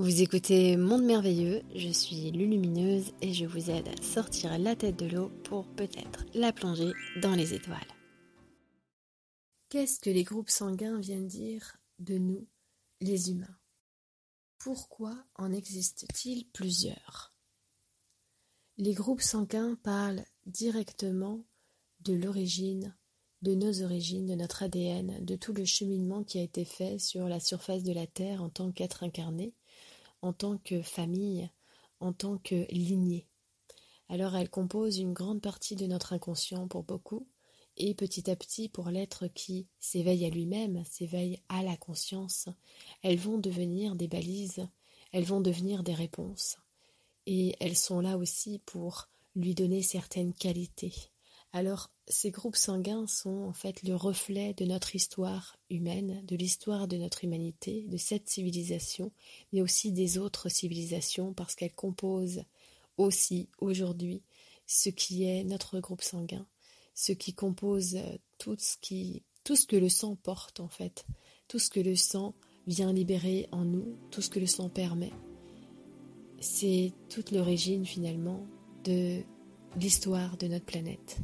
Vous écoutez Monde Merveilleux, je suis Lulumineuse et je vous aide à sortir la tête de l'eau pour peut-être la plonger dans les étoiles. Qu'est-ce que les groupes sanguins viennent dire de nous, les humains? Pourquoi en existe-t-il plusieurs? Les groupes sanguins parlent directement de l'origine, de nos origines, de notre ADN, de tout le cheminement qui a été fait sur la surface de la Terre en tant qu'être incarné en tant que famille, en tant que lignée. Alors elle compose une grande partie de notre inconscient pour beaucoup, et petit à petit pour l'être qui s'éveille à lui-même, s'éveille à la conscience, elles vont devenir des balises, elles vont devenir des réponses, et elles sont là aussi pour lui donner certaines qualités. Alors ces groupes sanguins sont en fait le reflet de notre histoire humaine, de l'histoire de notre humanité, de cette civilisation, mais aussi des autres civilisations, parce qu'elles composent aussi aujourd'hui ce qui est notre groupe sanguin, ce qui compose tout ce qui tout ce que le sang porte en fait, tout ce que le sang vient libérer en nous, tout ce que le sang permet. C'est toute l'origine finalement de l'histoire de notre planète.